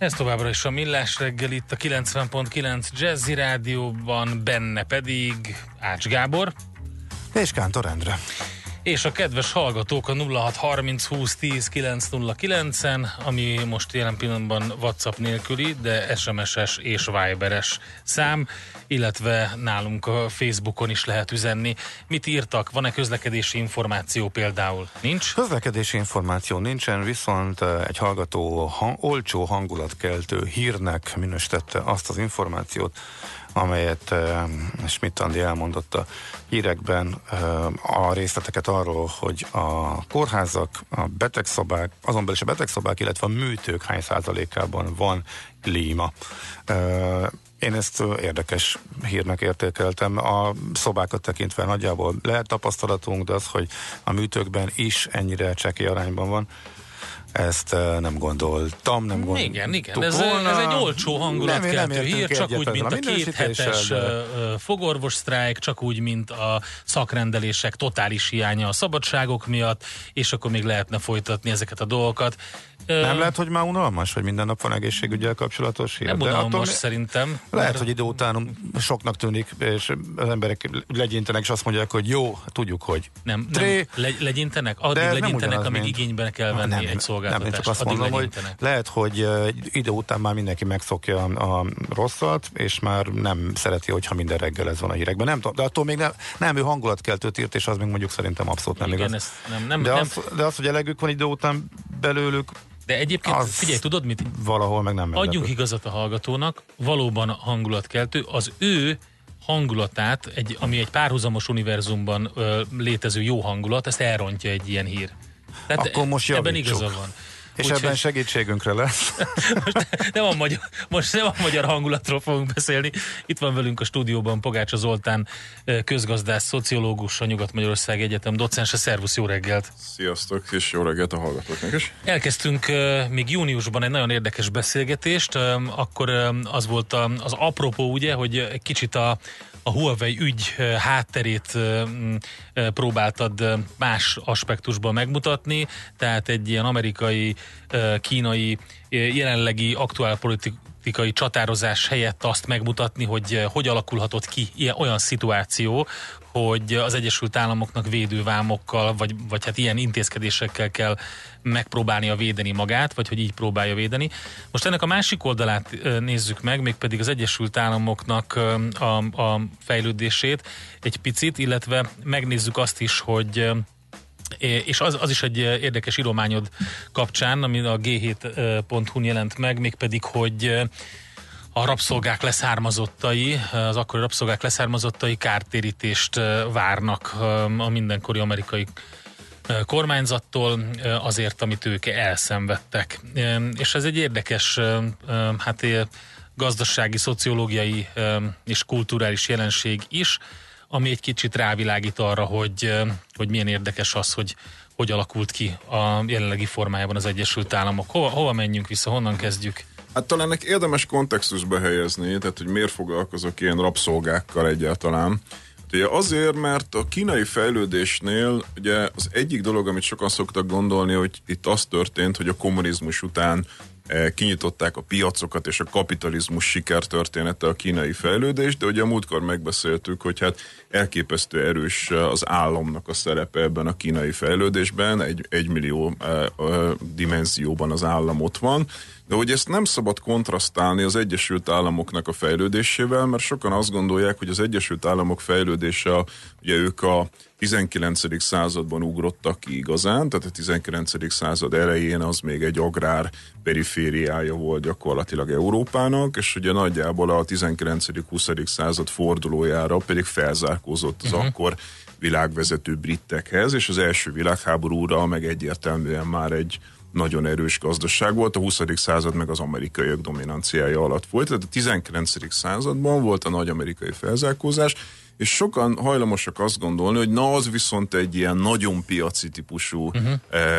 Ez továbbra is a Millás reggel itt a 90.9 Jazzy Rádióban, benne pedig Ács Gábor. És Kántor Endre. És a kedves hallgatók a 0630 20 10 909-en, ami most jelen pillanatban WhatsApp nélküli, de SMS-es és Viberes szám, illetve nálunk a Facebookon is lehet üzenni. Mit írtak? Van-e közlekedési információ például? Nincs? Közlekedési információ nincsen, viszont eh, egy hallgató ha- olcsó hangulatkeltő hírnek minősítette azt az információt, amelyet uh, Schmidt Andi elmondott a hírekben uh, a részleteket arról, hogy a kórházak, a betegszobák, azon belül is a betegszobák, illetve a műtők hány százalékában van líma. Uh, én ezt érdekes hírnek értékeltem. A szobákat tekintve nagyjából lehet tapasztalatunk, de az, hogy a műtőkben is ennyire csekély arányban van, ezt nem gondoltam, nem gondoltam. Igen, igen, ez, volna. ez egy olcsó hangulatkeltő hír, csak úgy, mint a, a két hetes de... fogorvos sztrájk, csak úgy, mint a szakrendelések totális hiánya a szabadságok miatt, és akkor még lehetne folytatni ezeket a dolgokat. Nem lehet, hogy már unalmas, hogy minden nap van egészségügyel kapcsolatos hír. Nem unalmas attól, szerintem. Lehet, hogy idő után soknak tűnik, és az emberek legyintenek, és azt mondják, hogy jó, tudjuk, hogy nem, Tré, nem legy, legyintenek, addig legyintenek, amíg mint... igényben kell venni nem, egy szolgáltatást. Nem, én csak azt addig mondom, hogy lehet, hogy idő után már mindenki megszokja a, a rosszat, és már nem szereti, hogyha minden reggel ez van a hírekben. Nem de attól még nem, nem ő hangulatkeltőt írt, és az még mondjuk szerintem abszolút nem Igen, igaz. Nem, nem, de, nem. Az, de az, hogy elegük van idő után belőlük, de egyébként, az figyelj, tudod mit? Valahol meg nem meglepő. Adjunk igazat a hallgatónak, valóban hangulatkeltő, az ő hangulatát, egy, ami egy párhuzamos univerzumban ö, létező jó hangulat, ezt elrontja egy ilyen hír. Tehát Akkor most ebben igaza van. És Úgy, ebben segítségünkre lesz. most, nem a magyar, most nem a magyar hangulatról fogunk beszélni. Itt van velünk a stúdióban Pogácsa Zoltán, közgazdász, szociológus, a Nyugat-Magyarország Egyetem docense. Szervusz, jó reggelt! Sziasztok, és jó reggelt a hallgatóknak is! Elkezdtünk még júniusban egy nagyon érdekes beszélgetést, akkor az volt az apropó, ugye, hogy egy kicsit a a Huawei ügy hátterét próbáltad más aspektusban megmutatni, tehát egy ilyen amerikai, kínai, jelenlegi aktuál politikai csatározás helyett azt megmutatni, hogy hogy alakulhatott ki ilyen, olyan szituáció, hogy az Egyesült Államoknak védővámokkal, vagy, vagy hát ilyen intézkedésekkel kell megpróbálnia védeni magát, vagy hogy így próbálja védeni. Most ennek a másik oldalát nézzük meg, mégpedig az Egyesült Államoknak a, a fejlődését egy picit, illetve megnézzük azt is, hogy és az, az is egy érdekes írományod kapcsán, ami a g7.hu jelent meg, mégpedig, hogy a rabszolgák leszármazottai, az akkori rabszolgák leszármazottai kártérítést várnak a mindenkori amerikai kormányzattól azért, amit ők elszenvedtek. És ez egy érdekes, hát gazdasági, szociológiai és kulturális jelenség is, ami egy kicsit rávilágít arra, hogy, hogy milyen érdekes az, hogy hogy alakult ki a jelenlegi formájában az Egyesült Államok. Hova, hova menjünk vissza, honnan kezdjük? Hát talán érdemes kontextusba helyezni, tehát hogy miért foglalkozok ilyen rabszolgákkal egyáltalán. Hát ugye azért, mert a kínai fejlődésnél ugye az egyik dolog, amit sokan szoktak gondolni, hogy itt az történt, hogy a kommunizmus után E, kinyitották a piacokat, és a kapitalizmus sikertörténete a kínai fejlődés, de ugye a múltkor megbeszéltük, hogy hát elképesztő erős az államnak a szerepe ebben a kínai fejlődésben, egy, egy millió e, e, dimenzióban az állam ott van, de hogy ezt nem szabad kontrasztálni az Egyesült Államoknak a fejlődésével, mert sokan azt gondolják, hogy az Egyesült Államok fejlődése, ugye ők a 19. században ugrottak ki igazán, tehát a 19. század elején az még egy agrár perifériája volt gyakorlatilag Európának, és ugye nagyjából a 19.-20. század fordulójára pedig felzárkózott az uh-huh. akkor világvezető britekhez, és az első világháborúra meg egyértelműen már egy nagyon erős gazdaság volt, a 20. század meg az amerikaiak dominanciája alatt volt, tehát a 19. században volt a nagy amerikai felzárkózás, és sokan hajlamosak azt gondolni, hogy na az viszont egy ilyen nagyon piaci típusú uh-huh.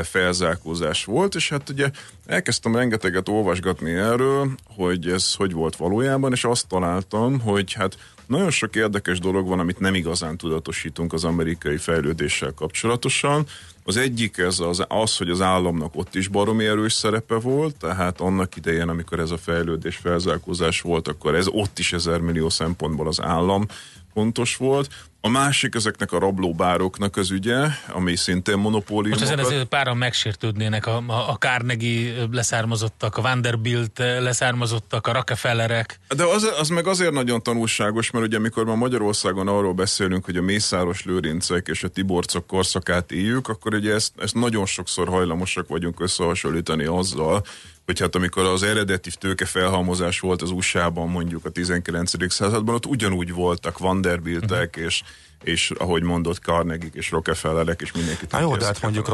felzárkózás volt, és hát ugye elkezdtem rengeteget olvasgatni erről, hogy ez hogy volt valójában, és azt találtam, hogy hát nagyon sok érdekes dolog van, amit nem igazán tudatosítunk az amerikai fejlődéssel kapcsolatosan. Az egyik ez az, az, hogy az államnak ott is baromi erős szerepe volt, tehát annak idején, amikor ez a fejlődés, felzárkózás volt, akkor ez ott is ezer millió szempontból az állam fontos volt. A másik ezeknek a rablóbároknak az ügye, ami szintén monopólium. Most ezen azért páran megsértődnének a, a, a Carnegie leszármazottak, a Vanderbilt leszármazottak, a Rockefellerek. De az, az meg azért nagyon tanulságos, mert ugye amikor ma Magyarországon arról beszélünk, hogy a Mészáros Lőrincek és a Tiborcok korszakát éljük, akkor ugye ezt, ezt nagyon sokszor hajlamosak vagyunk összehasonlítani azzal, hogy hát amikor az eredeti tőke felhalmozás volt az USA-ban mondjuk a 19. században, ott ugyanúgy voltak Vanderbiltek uh-huh. és és ahogy mondott, Carnegie és Rockefellerek és mindenki. Na jó, de hát mondjuk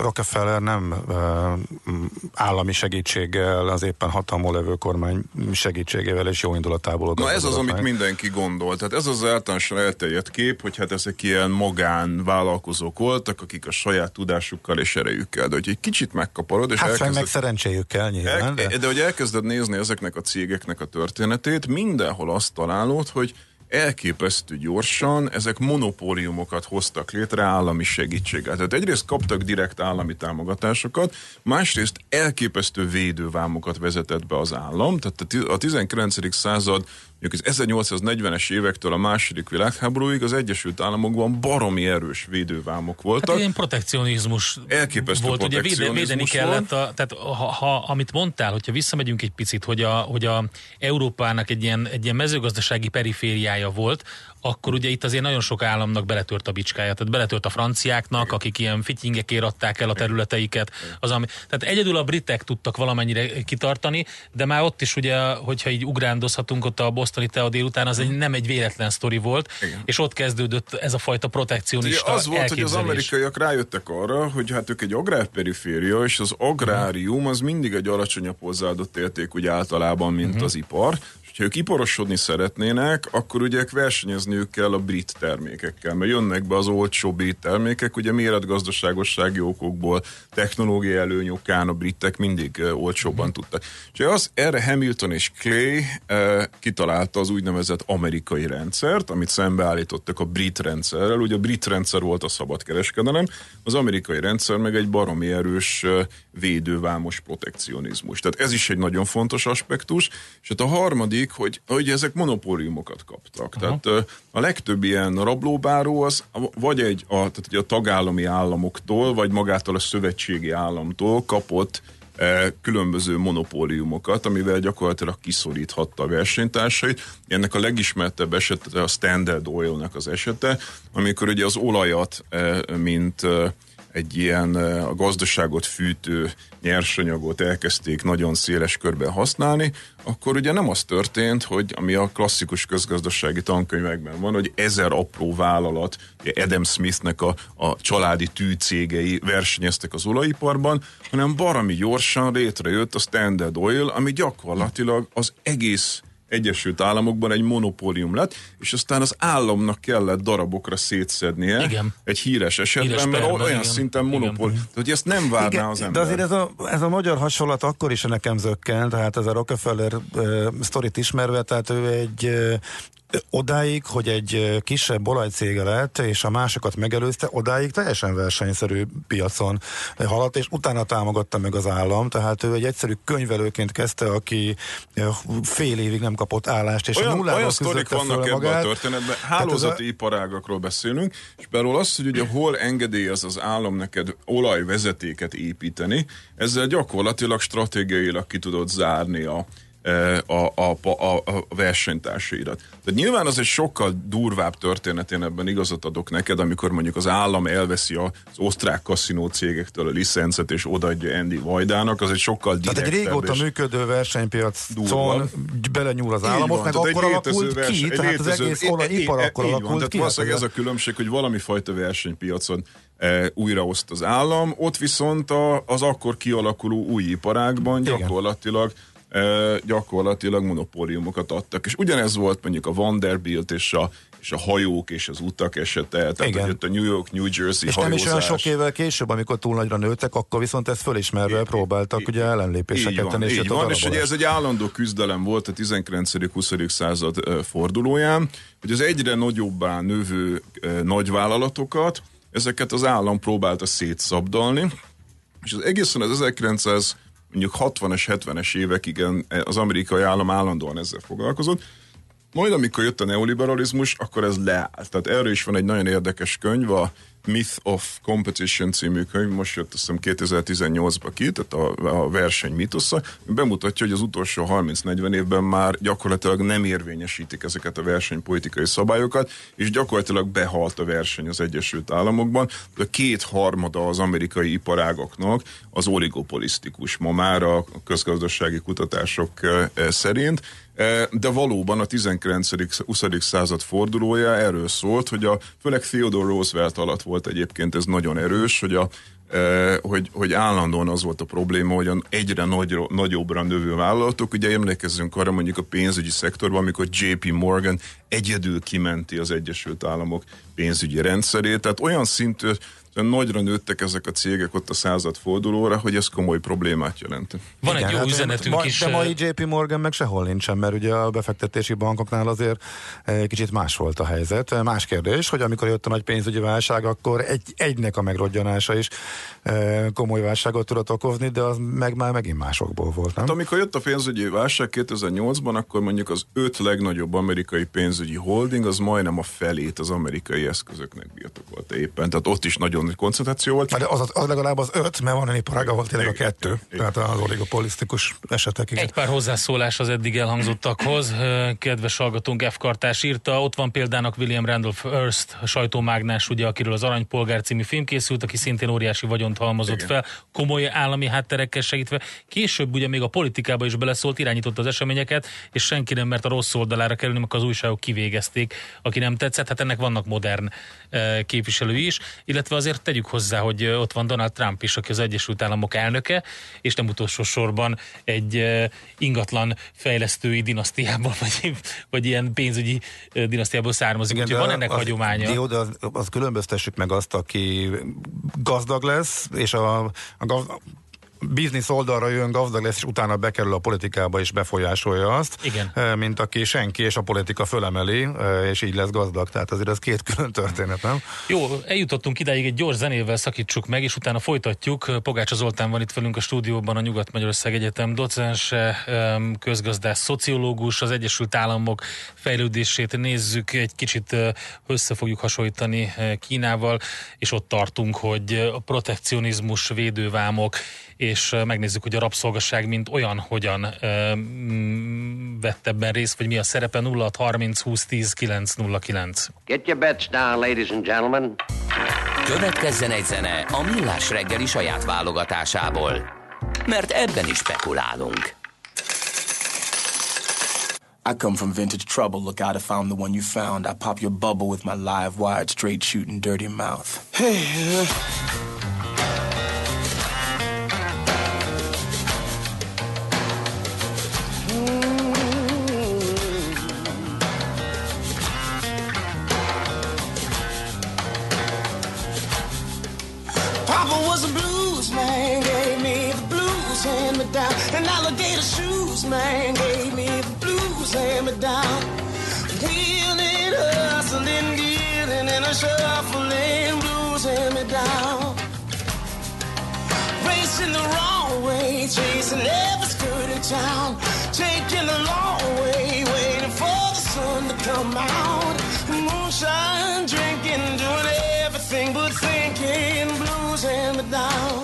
Rockefeller nem állami segítséggel, az éppen hatalmon levő kormány segítségével és jó indulatából Na ez az, amit mindenki gondol. Tehát ez az általánosan elterjedt kép, hogy hát ezek ilyen magán vállalkozók voltak, akik a saját tudásukkal és erejükkel, de hogy egy kicsit megkaparod, és hát elkezded... meg szerencséjükkel nyilván. El, de... de hogy elkezded nézni ezeknek a cégeknek a történetét, mindenhol azt találod, hogy elképesztő gyorsan ezek monopóliumokat hoztak létre állami segítséggel. Tehát egyrészt kaptak direkt állami támogatásokat, másrészt elképesztő védővámokat vezetett be az állam. Tehát a 19. század mondjuk az 1840-es évektől a második világháborúig az Egyesült Államokban baromi erős védővámok voltak. Hát ilyen protekcionizmus Elképesztő volt, protekcionizmus ugye védeni kellett, a, tehát ha, ha, amit mondtál, hogyha visszamegyünk egy picit, hogy a, hogy a Európának egy ilyen, egy ilyen mezőgazdasági perifériája volt, akkor ugye itt azért nagyon sok államnak beletört a bicskája, tehát beletört a franciáknak, Igen. akik ilyen fityingekért adták el a területeiket. Az, ami, tehát egyedül a britek tudtak valamennyire kitartani, de már ott is ugye, hogyha így ugrándozhatunk ott a bosztoni tea délután, az egy, nem egy véletlen sztori volt, Igen. és ott kezdődött ez a fajta protekcionista ugye Az volt, hogy az amerikaiak rájöttek arra, hogy hát ők egy agrárperiféria, és az agrárium az mindig egy alacsonyabb hozzáadott érték úgy általában, mint uh-huh. az ipar, ha ők iparosodni szeretnének, akkor ugye versenyezniük kell a brit termékekkel, mert jönnek be az olcsó brit termékek, ugye méretgazdaságossági okokból, technológiai előnyokán a britek mindig olcsóbban mm. tudtak. És az, erre Hamilton és Clay uh, kitalálta az úgynevezett amerikai rendszert, amit szembeállítottak a brit rendszerrel. Ugye a brit rendszer volt a szabadkereskedelem, az amerikai rendszer meg egy baromi erős védővámos protekcionizmus. Tehát ez is egy nagyon fontos aspektus. És hát a harmadik működik, hogy, hogy ezek monopóliumokat kaptak. Aha. Tehát a legtöbb ilyen rablóbáró az vagy egy a, tehát a tagállami államoktól, vagy magától a szövetségi államtól kapott különböző monopóliumokat, amivel gyakorlatilag kiszoríthatta a versenytársait. Ennek a legismertebb esete a Standard Oil-nek az esete, amikor ugye az olajat, mint egy ilyen a gazdaságot fűtő nyersanyagot elkezdték nagyon széles körben használni, akkor ugye nem az történt, hogy ami a klasszikus közgazdasági tankönyvekben van, hogy ezer apró vállalat, Adam Smithnek a, a családi tűcégei versenyeztek az olajiparban, hanem barami gyorsan létrejött a Standard Oil, ami gyakorlatilag az egész Egyesült Államokban egy monopólium lett, és aztán az államnak kellett darabokra szétszednie igen. egy híres esetben, híres mert perben, olyan igen. szinten monopólium. Tehát, hogy ezt nem várná igen, az ember. De azért ez a, ez a magyar hasonlat akkor is nekem zökken, tehát ez a Rockefeller uh, sztorit ismerve, tehát ő egy uh, odáig, hogy egy kisebb olajcége lett, és a másokat megelőzte, odáig teljesen versenyszerű piacon haladt, és utána támogatta meg az állam, tehát ő egy egyszerű könyvelőként kezdte, aki fél évig nem kapott állást, és olyan, a nulláról olyan sztorik vannak ebben a történetben, hálózati a... iparágakról beszélünk, és például azt, hogy ugye hol engedélyez az állam neked olajvezetéket építeni, ezzel gyakorlatilag stratégiailag ki tudod zárni a a, a, a, a versenytársairat. Tehát nyilván az egy sokkal durvább történet, én ebben igazat adok neked, amikor mondjuk az állam elveszi az osztrák kaszinó cégektől a licencet és odaadja Andy Vajdának, az egy sokkal direktebb. Tehát egy régóta működő versenypiacon belenyúl az államot, meg akkor alakult verseny, ki, tehát az egész olajipar akkor alakult ki. Tehát ez a különbség, hogy valami fajta versenypiacon e, újraoszt az állam, ott viszont a, az akkor kialakuló új iparágban gyakorlatilag Igen gyakorlatilag monopóliumokat adtak. És ugyanez volt mondjuk a Vanderbilt és a, és a hajók és az utak esete, tehát Igen. hogy ott a New York, New Jersey És hajózás. nem is olyan sok évvel később, amikor túl nagyra nőttek, akkor viszont ezt fölismerve é, próbáltak é, ugye ellenlépéseket tenni. Így van, és ugye ez egy állandó küzdelem volt a 19.-20. század fordulóján, hogy az egyre nagyobbá növő nagyvállalatokat, ezeket az állam próbálta szétszabdalni, és az egészen az 1900 mondjuk 60-es, 70-es évekig az amerikai állam állandóan ezzel foglalkozott. Majd amikor jött a neoliberalizmus, akkor ez leállt. Tehát erről is van egy nagyon érdekes könyv, a Myth of Competition című könyv, most jött azt hiszem 2018-ba ki, tehát a, a verseny mitosza, bemutatja, hogy az utolsó 30-40 évben már gyakorlatilag nem érvényesítik ezeket a versenypolitikai szabályokat, és gyakorlatilag behalt a verseny az Egyesült Államokban. De két harmada az amerikai iparágoknak az oligopolisztikus ma már a közgazdasági kutatások eh, szerint, de valóban a 19.-20. század fordulója erről szólt, hogy a, főleg Theodore Roosevelt alatt volt egyébként ez nagyon erős, hogy a hogy, hogy állandóan az volt a probléma, hogy egyre nagy, nagyobbra növő vállalatok, ugye emlékezzünk arra mondjuk a pénzügyi szektorban, amikor JP Morgan egyedül kimenti az Egyesült Államok pénzügyi rendszerét, tehát olyan szintű nagyra nőttek ezek a cégek ott a század fordulóra, hogy ez komoly problémát jelent. Van Igen, egy jó hát üzenetünk ma, is. De mai JP Morgan meg sehol nincsen, mert ugye a befektetési bankoknál azért kicsit más volt a helyzet. Más kérdés, hogy amikor jött a nagy pénzügyi válság, akkor egy, egynek a megrodjanása is komoly válságot tudott okozni, de az meg már megint másokból volt, nem? Hát amikor jött a pénzügyi válság 2008-ban, akkor mondjuk az öt legnagyobb amerikai pénzügyi holding, az majdnem a felét az amerikai eszközöknek birtokolta éppen. Tehát ott is nagyon nagy koncentráció volt. De az, az legalább az öt, mert van egy iparág, ahol tényleg a kettő. Tehát az oligopolisztikus esetek. Igen. Egy pár hozzászólás az eddig elhangzottakhoz. Kedves hallgatónk F. Kartás írta, ott van példának William Randolph Hearst, a sajtómágnás, ugye, akiről az Aranypolgár című film készült, aki szintén óriási vagyont halmozott Igen. fel, komoly állami hátterekkel segítve. Később ugye még a politikába is beleszólt, irányította az eseményeket, és senki nem mert a rossz oldalára kerülni, mert az újságok kivégezték, aki nem tetszett. Hát ennek vannak modern képviselői is, illetve azért azért tegyük hozzá, hogy ott van Donald Trump is, aki az Egyesült Államok elnöke, és nem utolsó sorban egy ingatlan fejlesztői dinasztiából, vagy, vagy ilyen pénzügyi dinasztiából származik. Igen, Úgyhogy van ennek az, hagyománya. Jó, de az, az különböztessük meg azt, aki gazdag lesz, és a, a gaz, biznisz oldalra jön, gazdag lesz, és utána bekerül a politikába és befolyásolja azt, Igen. Eh, mint aki senki, és a politika fölemeli, eh, és így lesz gazdag. Tehát azért ez két külön történet, nem? Jó, eljutottunk ideig, egy gyors zenével szakítsuk meg, és utána folytatjuk. Pogácsa Zoltán van itt velünk a stúdióban, a Nyugat-Magyarország Egyetem docense, közgazdás, szociológus, az Egyesült Államok fejlődését nézzük, egy kicsit eh, össze fogjuk hasonlítani Kínával, és ott tartunk, hogy a protekcionizmus, védővámok, és megnézzük, hogy a rabszolgasság mint olyan hogyan vett ebben részt, vagy mi a szerepe 0 30 20 10 9 0 9. Get your bets down, ladies and gentlemen. Következzen egy zene a Millás reggeli saját válogatásából, mert ebben is spekulálunk. I come from vintage trouble. Look out, I found the one you found. I pop your bubble with my live wired, straight shooting, dirty mouth. Hey. Uh... shoes, man, gave me the blues, hand me down. Wheeling, hustling, dealing, and a shuffling blues, hand me down. Racing the wrong way, chasing every skirt in town. Taking the long way, waiting for the sun to come out. Moonshine, drinking, doing everything but thinking. Blues, hand me down.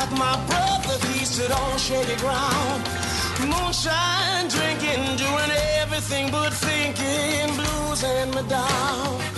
Like my brother, he stood on shaky ground. Moonshine drinking, doing everything but thinking, blues and me down.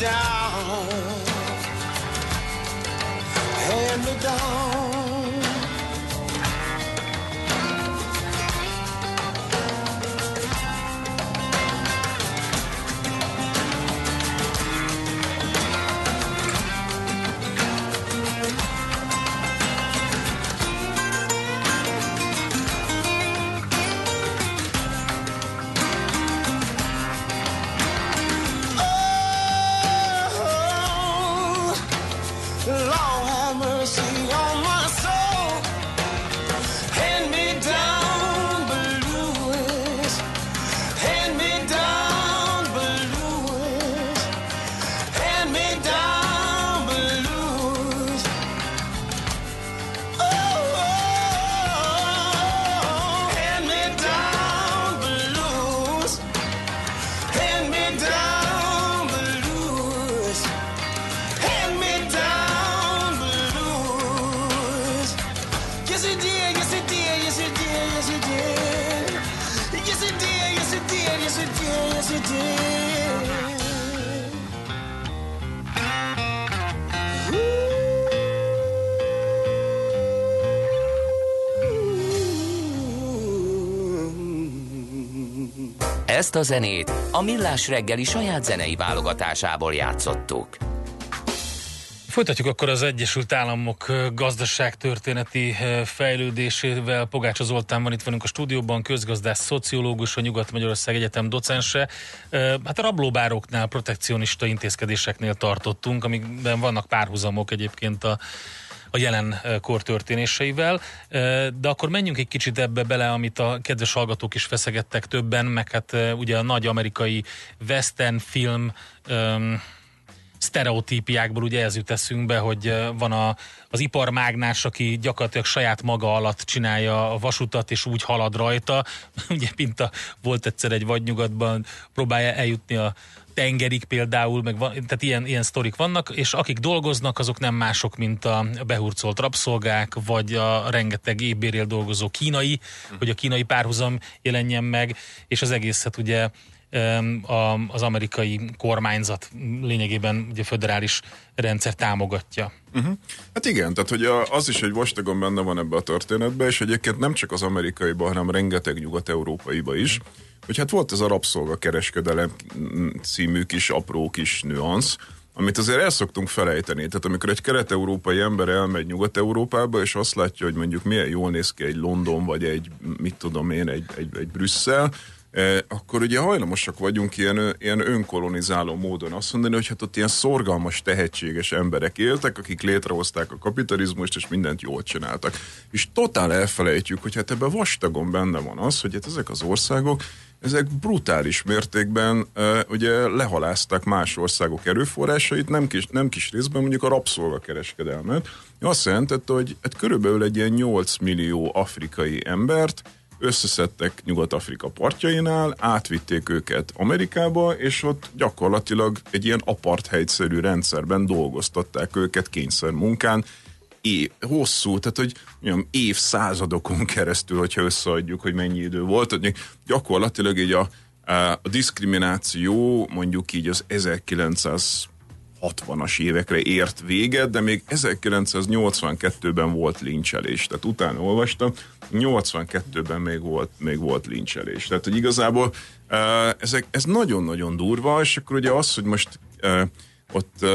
Down. Ezt a zenét a Millás reggeli saját zenei válogatásából játszottuk. Folytatjuk akkor az Egyesült Államok gazdaságtörténeti fejlődésével. Pogácsa Zoltán van itt velünk a stúdióban, közgazdász, szociológus, a Nyugat-Magyarország Egyetem docense. Hát a rablóbároknál, protekcionista intézkedéseknél tartottunk, amikben vannak párhuzamok egyébként a a jelen kor történéseivel, de akkor menjünk egy kicsit ebbe bele, amit a kedves hallgatók is feszegettek többen, meg hát ugye a nagy amerikai western film um, sztereotípiákból ugye ez jut eszünkbe, hogy van a, az iparmágnás, aki gyakorlatilag saját maga alatt csinálja a vasutat, és úgy halad rajta. Ugye, mint a, volt egyszer egy vadnyugatban, próbálja eljutni a tengerig például, meg van, tehát ilyen, ilyen sztorik vannak, és akik dolgoznak, azok nem mások, mint a behurcolt rabszolgák, vagy a rengeteg évbérél dolgozó kínai, hogy a kínai párhuzam jelenjen meg, és az egészet ugye az amerikai kormányzat lényegében ugye föderális rendszer támogatja. Uh-huh. Hát igen, tehát hogy az is egy vastagon benne van ebbe a történetbe, és egyébként nem csak az amerikaiban, hanem rengeteg nyugat-európaiba is, hogy hát volt ez a rabszolgakereskedelem című kis apró kis nüansz, amit azért el szoktunk felejteni. Tehát amikor egy kelet-európai ember elmegy Nyugat-Európába, és azt látja, hogy mondjuk milyen jól néz ki egy London, vagy egy, mit tudom én, egy, egy, egy Brüsszel, akkor ugye hajlamosak vagyunk ilyen, ilyen önkolonizáló módon azt mondani, hogy hát ott ilyen szorgalmas, tehetséges emberek éltek, akik létrehozták a kapitalizmust, és mindent jól csináltak. És totál elfelejtjük, hogy hát ebben vastagon benne van az, hogy hát ezek az országok, ezek brutális mértékben ugye lehalázták más országok erőforrásait, nem kis, nem kis részben mondjuk a rabszolgakereskedelmet. Azt jelentette, hogy hát körülbelül egy ilyen 8 millió afrikai embert összeszedtek Nyugat-Afrika partjainál, átvitték őket Amerikába, és ott gyakorlatilag egy ilyen apartheidszerű rendszerben dolgoztatták őket kényszer munkán, év, hosszú, tehát hogy mondjam, évszázadokon keresztül, hogyha összeadjuk, hogy mennyi idő volt, hogy gyakorlatilag így a, a diszkrimináció mondjuk így az 1900 60-as évekre ért véget, de még 1982-ben volt lincselés. Tehát utána olvastam, 82-ben még volt, még volt lincselés. Tehát, hogy igazából ezek, ez nagyon-nagyon durva, és akkor ugye az, hogy most ott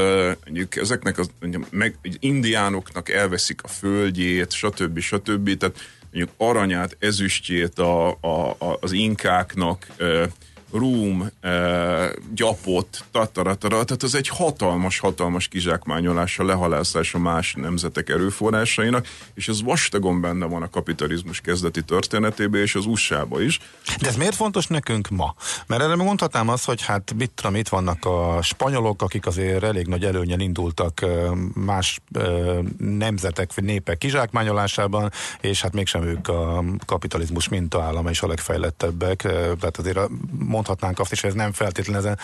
mondjuk ezeknek az, meg indiánoknak elveszik a földjét, stb. stb. Tehát mondjuk aranyát, ezüstjét a, a, a, az inkáknak rúm, e, gyapot, tataratara, tehát ez egy hatalmas, hatalmas kizsákmányolása, lehalászása más nemzetek erőforrásainak, és ez vastagon benne van a kapitalizmus kezdeti történetében, és az USA-ba is. De ez miért fontos nekünk ma? Mert erre mondhatnám azt, hogy hát tudom, itt vannak a spanyolok, akik azért elég nagy előnyen indultak ö, más ö, nemzetek vagy népek kizsákmányolásában, és hát mégsem ők a kapitalizmus mintaállama és a legfejlettebbek. Tehát azért a- mondhatnánk azt is, hogy ez nem feltétlenül ezen,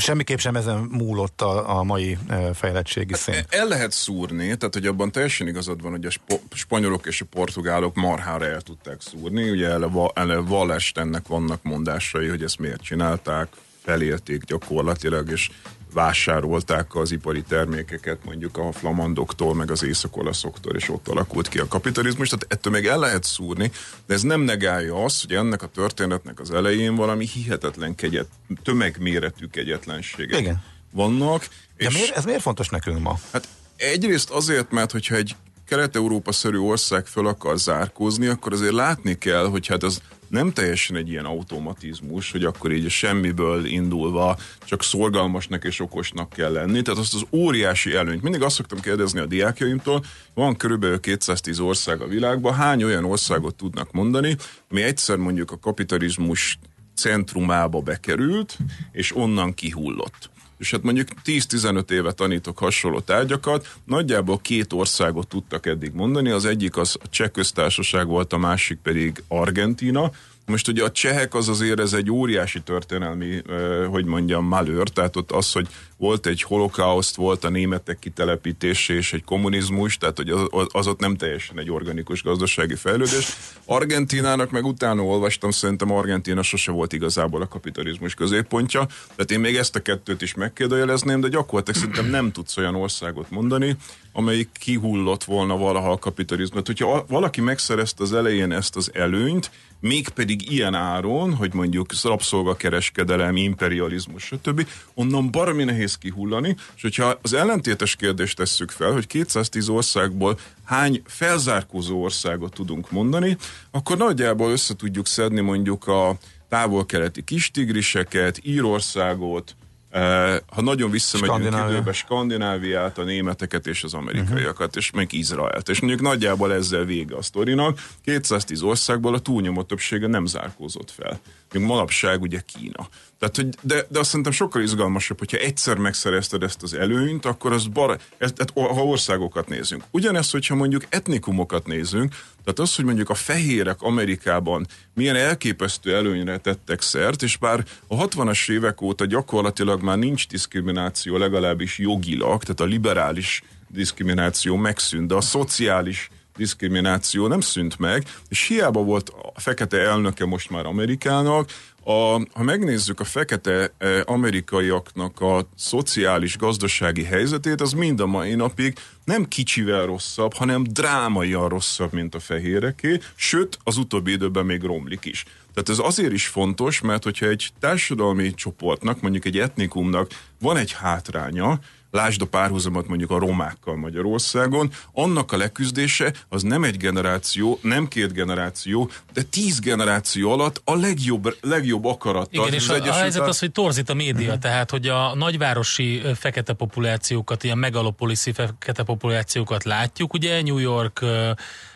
semmiképp sem ezen múlott a, a mai ö, fejlettségi szint. El lehet szúrni, tehát hogy abban teljesen igazad van, hogy a spanyolok és a portugálok marhára el tudták szúrni. Ugye ele, va- ele Wallerstennek vannak mondásai, hogy ezt miért csinálták, felélték gyakorlatilag, és vásárolták az ipari termékeket mondjuk a flamandoktól, meg az északolaszoktól, és ott alakult ki a kapitalizmus. Tehát ettől még el lehet szúrni, de ez nem negálja azt, hogy ennek a történetnek az elején valami hihetetlen kegyet, tömegméretű kegyetlenségek Igen. vannak. De miért, ez miért fontos nekünk ma? Hát egyrészt azért, mert hogyha egy Kelet-Európa-szerű ország föl akar zárkózni, akkor azért látni kell, hogy hát ez nem teljesen egy ilyen automatizmus, hogy akkor így a semmiből indulva csak szorgalmasnak és okosnak kell lenni. Tehát azt az óriási előnyt. Mindig azt szoktam kérdezni a diákjaimtól, van körülbelül 210 ország a világban, hány olyan országot tudnak mondani, ami egyszer mondjuk a kapitalizmus centrumába bekerült, és onnan kihullott. És hát mondjuk 10-15 éve tanítok hasonló tárgyakat, nagyjából két országot tudtak eddig mondani, az egyik az a cseh köztársaság volt, a másik pedig Argentína, most ugye a csehek az azért ez egy óriási történelmi, hogy mondjam, malőr, tehát ott az, hogy volt egy holokauszt, volt a németek kitelepítése és egy kommunizmus, tehát hogy az, az ott nem teljesen egy organikus gazdasági fejlődés. Argentinának meg utána olvastam, szerintem Argentína sose volt igazából a kapitalizmus középpontja, tehát én még ezt a kettőt is megkérdőjelezném, de gyakorlatilag szerintem nem tudsz olyan országot mondani, amelyik kihullott volna valaha a kapitalizmus. Hogyha valaki megszerezte az elején ezt az előnyt, mégpedig ilyen áron, hogy mondjuk rabszolgakereskedelem, imperializmus, stb., onnan baromi nehéz kihullani, és hogyha az ellentétes kérdést tesszük fel, hogy 210 országból hány felzárkózó országot tudunk mondani, akkor nagyjából össze tudjuk szedni mondjuk a távol-keleti kistigriseket, Írországot, eh, ha nagyon visszamegyünk Skandinávia. időbe, Skandináviát, a németeket és az amerikaiakat, uh-huh. és meg Izraelt. És mondjuk nagyjából ezzel vége a sztorinak. 210 országból a túlnyomó többsége nem zárkózott fel. Még manapság ugye Kína. Tehát, hogy, de, de azt szerintem sokkal izgalmasabb, hogyha egyszer megszerezted ezt az előnyt, akkor az bar, ez, tehát, ha országokat nézünk. Ugyanez, hogyha mondjuk etnikumokat nézünk, tehát az, hogy mondjuk a fehérek Amerikában milyen elképesztő előnyre tettek szert, és bár a 60-as évek óta gyakorlatilag már nincs diszkrimináció, legalábbis jogilag, tehát a liberális diszkrimináció megszűnt, de a szociális diszkrimináció nem szűnt meg, és hiába volt a fekete elnöke most már Amerikának, a, ha megnézzük a fekete eh, amerikaiaknak a szociális, gazdasági helyzetét, az mind a mai napig nem kicsivel rosszabb, hanem drámaian rosszabb, mint a fehéreké, sőt, az utóbbi időben még romlik is. Tehát ez azért is fontos, mert hogyha egy társadalmi csoportnak, mondjuk egy etnikumnak van egy hátránya, lásd a párhuzamot mondjuk a romákkal Magyarországon, annak a leküzdése az nem egy generáció, nem két generáció, de tíz generáció alatt a legjobb, legjobb akarattal. Igen, és a, a helyzet az, hogy torzít a média, tehát hogy a nagyvárosi fekete populációkat, ilyen megalopoliszi fekete populációkat látjuk, ugye New York,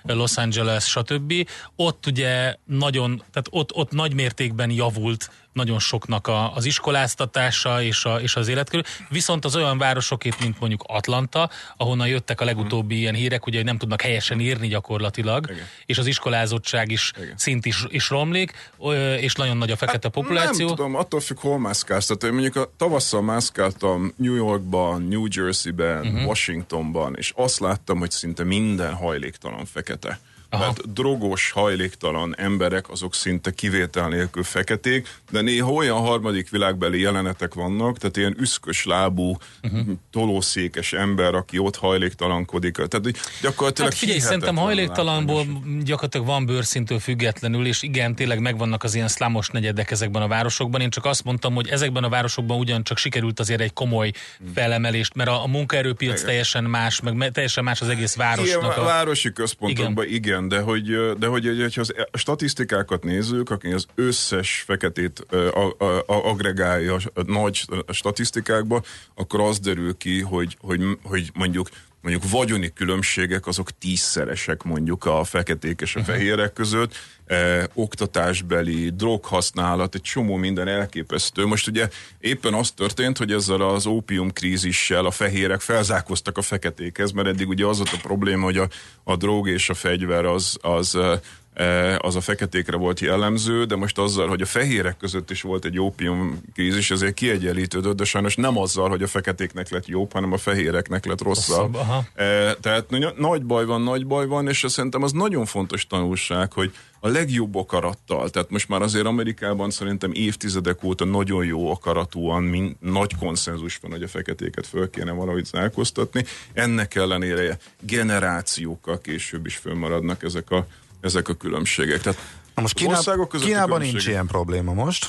Los Angeles, stb. Ott ugye nagyon, tehát ott, ott nagy mértékben javult nagyon soknak a, az iskoláztatása és, a, és az életkörül. Viszont az olyan városokét, mint mondjuk Atlanta, ahonnan jöttek a legutóbbi ilyen hírek, ugye, hogy nem tudnak helyesen írni gyakorlatilag, Igen. és az iskolázottság is Igen. szint is, is romlik, és nagyon nagy a fekete populáció. Nem tudom, attól függ, hol mászkálsz. Tehát mondjuk a tavasszal mászkáltam New Yorkban, New Jerseyben, Mhm. uh-huh. Washingtonban, és azt láttam, hogy szinte minden hajléktalan fekete. Aha. Tehát drogos, hajléktalan emberek, azok szinte kivétel nélkül feketék, de néha olyan harmadik világbeli jelenetek vannak, tehát ilyen üszkös lábú, Mhm. uh-huh. tolószékes ember, aki ott hajléktalankodik. Tehát hogy gyakorlatilag Hát figyelj, szerintem hajléktalanból látványos. gyakorlatilag van bőrszintől függetlenül, és igen, tényleg megvannak az ilyen szlámos negyedek ezekben a városokban. Én csak azt mondtam, hogy ezekben a városokban ugyancsak sikerült azért egy komoly felemelést, mert a, a munkaerőpiac Igen. teljesen más, meg me- teljesen más az egész Igen, városnak. a A, városi központokban igen. igen, igen, de hogy, de hogy, ha az a statisztikákat nézzük, aki az összes feketét a, agregálja a nagy statisztikákba, akkor az derül ki, hogy, hogy, hogy mondjuk mondjuk vagyoni különbségek azok tízszeresek mondjuk a feketék és a fehérek között, eh, oktatásbeli, droghasználat, egy csomó minden elképesztő. Most ugye éppen az történt, hogy ezzel az ópium krízissel a fehérek felzárkoztak a feketékhez, mert eddig ugye az volt a probléma, hogy a, a drog és a fegyver az, az az a feketékre volt jellemző, de most azzal, hogy a fehérek között is volt egy ópium krízis, ezért kiegyenlítődött, de sajnos nem azzal, hogy a feketéknek lett jobb, hanem a fehéreknek lett rosszabb. Rosszabb. Eh, Tehát nagy baj van, nagy baj van, és szerintem az nagyon fontos tanulság, hogy a legjobb akarattal, tehát most már azért Amerikában szerintem évtizedek óta nagyon jó akaratúan min, nagy konszenzus van, hogy a feketéket föl kéne valahogy zárkóztatni. Ennek ellenére generációkkal később is fönnmaradnak ezek a, ezek a különbségek. Tehát Na most az Kíná, országok közötti Kínában nincs ilyen probléma most.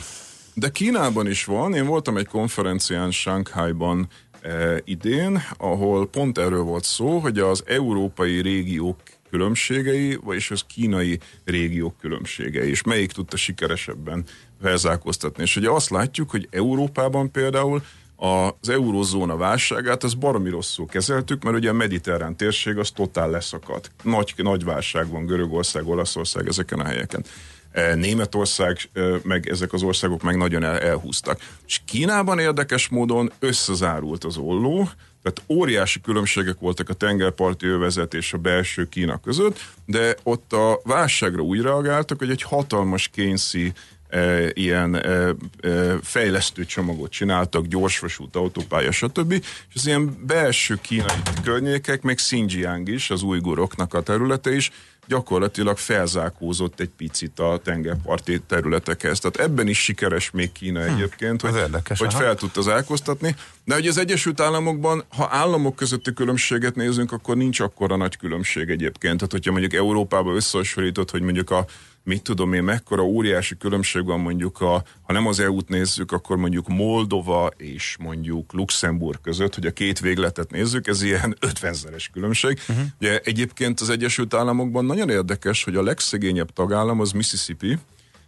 de Kínában is van. Én voltam egy konferencián Shanghaiban eh, idén, ahol pont erről volt szó, hogy az európai régiók különbségei, vagyis az kínai régiók különbségei, és melyik tudta sikeresebben felzárkóztatni. És ugye azt látjuk, hogy Európában például az eurozóna válságát, az baromi rosszul kezeltük, mert ugye a mediterrán térség az totál leszakadt. Nagy, nagy válság van Görögország, Olaszország ezeken a helyeken. E, Németország, e, meg ezek az országok meg nagyon el, elhúztak. És Kínában érdekes módon összezárult az olló, tehát óriási különbségek voltak a tengerparti övezet és a belső Kína között, de ott a válságra úgy reagáltak, hogy egy hatalmas kényszi e, ilyen e, e, fejlesztő csomagot csináltak, gyorsvasút, autópálya, stb. És az ilyen belső kínai környékek, meg Xinjiang is, az ujguroknak a területe is, gyakorlatilag felzárkózott egy picit a tengerparti területekhez. Tehát ebben is sikeres még Kína egyébként, hogy, érdekes, hogy aha. fel tudta zárkóztatni. De hogy az Egyesült Államokban, ha államok közötti különbséget nézünk, akkor nincs akkora nagy különbség egyébként. Tehát, hogyha mondjuk Európában összehasonlított, hogy mondjuk a mit tudom én, mekkora óriási különbség van mondjuk, a, ha nem az EU-t nézzük, akkor mondjuk Moldova és mondjuk Luxemburg között, hogy a két végletet nézzük, ez ilyen 50-szeres különbség. Uh-huh. Ugye egyébként az Egyesült Államokban nagyon érdekes, hogy a legszegényebb tagállam az Mississippi,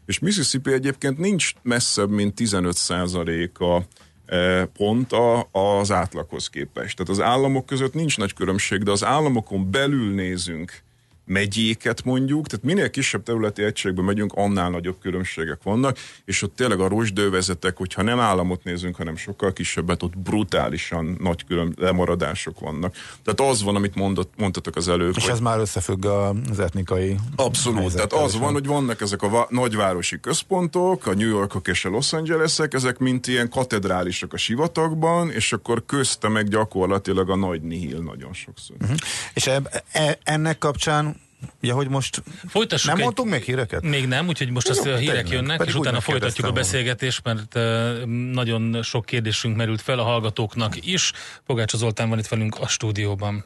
és Mississippi egyébként nincs messzebb, mint 15 a e, pont a, az átlaghoz képest. Tehát az államok között nincs nagy különbség, de az államokon belül nézünk megyéket mondjuk, tehát minél kisebb területi egységben megyünk, annál nagyobb különbségek vannak, és ott tényleg a rozsdővezetek, hogyha nem államot nézünk, hanem sokkal kisebbet, ott brutálisan nagy külön lemaradások vannak. Tehát az van, amit mondott, mondtatok az előbb, És hogy ez már összefügg az etnikai Abszolút, tehát az van, hogy vannak ezek a nagyvárosi központok, a New Yorkok és a Los Angelesek, ezek mint ilyen katedrálisok a sivatagban, és akkor közte meg gyakorlatilag a nagy nihil nagyon sokszor. Mhm. És eb- e- ennek kapcsán, ugye, hogy most Folytassuk nem egy- mondtunk még híreket? Még nem, úgyhogy most azt a hírek jönnek, Pedig és utána folytatjuk a beszélgetést, mert uh, nagyon sok kérdésünk merült fel a hallgatóknak is. Pogácsa Zoltán van itt velünk a stúdióban.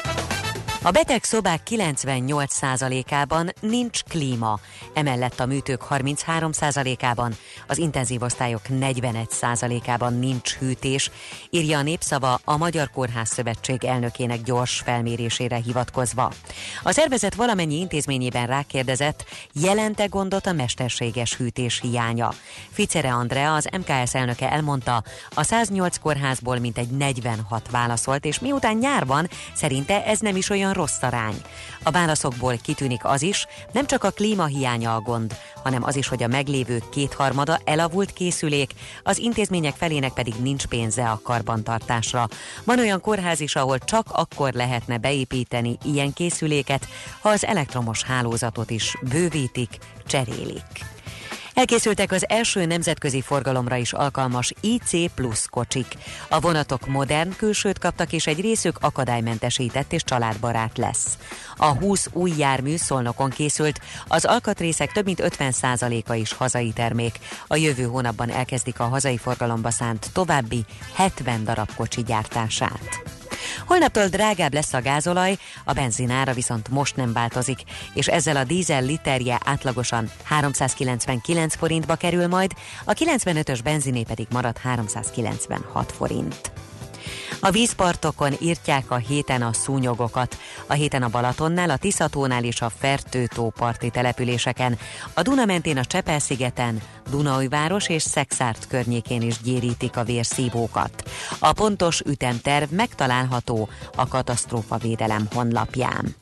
A beteg szobák 98%-ában nincs klíma, emellett a műtők 33%-ában, az intenzív osztályok 41%-ában nincs hűtés, írja a népszava a Magyar Kórház Szövetség elnökének gyors felmérésére hivatkozva. A szervezet valamennyi intézményében rákérdezett, jelente gondot a mesterséges hűtés hiánya. Ficere Andrea, az MKS elnöke elmondta, a 108 kórházból mintegy 46 válaszolt, és miután nyár van, szerinte ez nem is olyan rossz arány. A válaszokból kitűnik az is, nem csak a klímahiánya a gond, hanem az is, hogy a meglévő kétharmada elavult készülék, az intézmények felének pedig nincs pénze a karbantartásra. Van olyan kórház is, ahol csak akkor lehetne beépíteni ilyen készüléket, ha az elektromos hálózatot is bővítik, cserélik. Elkészültek az első nemzetközi forgalomra is alkalmas IC plusz kocsik. A vonatok modern külsőt kaptak, és egy részük akadálymentesített és családbarát lesz. A 20 új jármű Szolnokon készült, az alkatrészek több mint 50%-a is hazai termék. A jövő hónapban elkezdik a hazai forgalomba szánt további 70 darab kocsi gyártását. Holnaptól drágább lesz a gázolaj, a benzinára viszont most nem változik, és ezzel a dízel literje átlagosan 399 forintba kerül majd, a 95-ös benziné pedig marad 396 forint. A vízpartokon írtják a héten a szúnyogokat. A héten a Balatonnál, a Tiszatónál és a Fertőtó parti településeken, a Duna mentén a Csepel-szigeten, Dunaújváros és Szexárt környékén is gyérítik a vérszívókat. A pontos ütemterv megtalálható a katasztrófa védelem honlapján.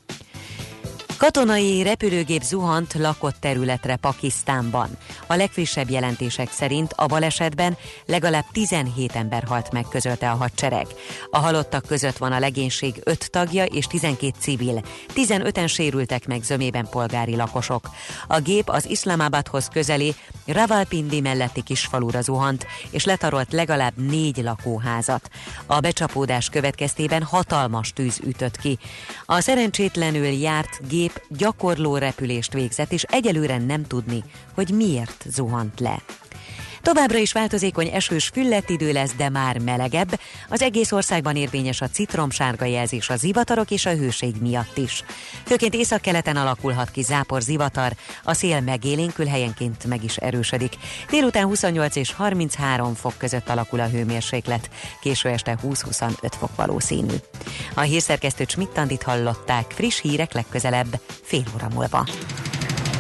Katonai repülőgép zuhant lakott területre Pakisztánban. A legfrissebb jelentések szerint a balesetben legalább 17 ember halt meg, közölte a hadsereg. A halottak között van a legénység 5 tagja és 12 civil. 15-en sérültek meg zömében polgári lakosok. A gép az Iszlamabadhoz közeli Ravalpindi melletti kisfalura zuhant, és letarolt legalább négy lakóházat. A becsapódás következtében hatalmas tűz ütött ki. A szerencsétlenül járt gép gyakorló repülést végzett, és egyelőre nem tudni, hogy miért zuhant le. Továbbra is változékony esős füllettidő lesz, de már melegebb. Az egész országban érvényes a citromsárga jelzés a zivatarok és a hőség miatt is. Főként északkeleten alakulhat ki zápor zivatar, a szél megélénkül helyenként meg is erősödik. Délután 28 és 33 fok között alakul a hőmérséklet, késő este 20-25 fok valószínű. A hírszerkesztő Csmittandit hallották, friss hírek legközelebb, fél óra múlva.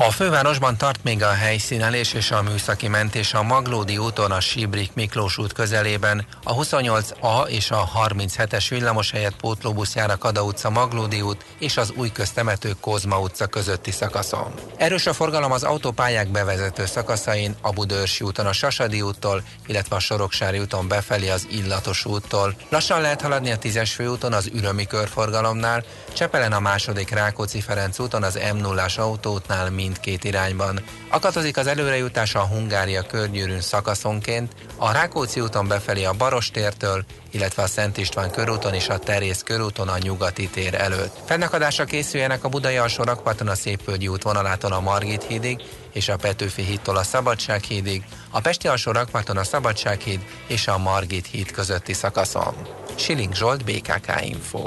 A fővárosban tart még a helyszínelés és a műszaki mentés a Maglódi úton a Sibrik Miklós út közelében, a 28A és a 37-es villamos helyett pótlóbusz jár a Kada utca Maglódi út és az új köztemető Kozma utca közötti szakaszon. Erős a forgalom az autópályák bevezető szakaszain, a Budörsi úton a Sasadi úttól, illetve a Soroksári úton befelé az Illatos úttól. Lassan lehet haladni a 10-es főúton az Ürömi körforgalomnál, Csepelen a második Rákóczi-Ferenc úton az m 0 autóútnál mindkét irányban. Akadozik az előrejutás a Hungária körgyűrűn szakaszonként, a Rákóczi úton befelé a Barostértől, illetve a Szent István körúton és a Terész körúton a Nyugati tér előtt. Fennakadásra készüljenek a Budai alsó a Szépvölgyi út vonalától a Margit hídig és a Petőfi hídtól a Szabadság hídig, a Pesti alsó a Szabadság híd és a Margit híd közötti szakaszon. Siling Zsolt, BKK Info.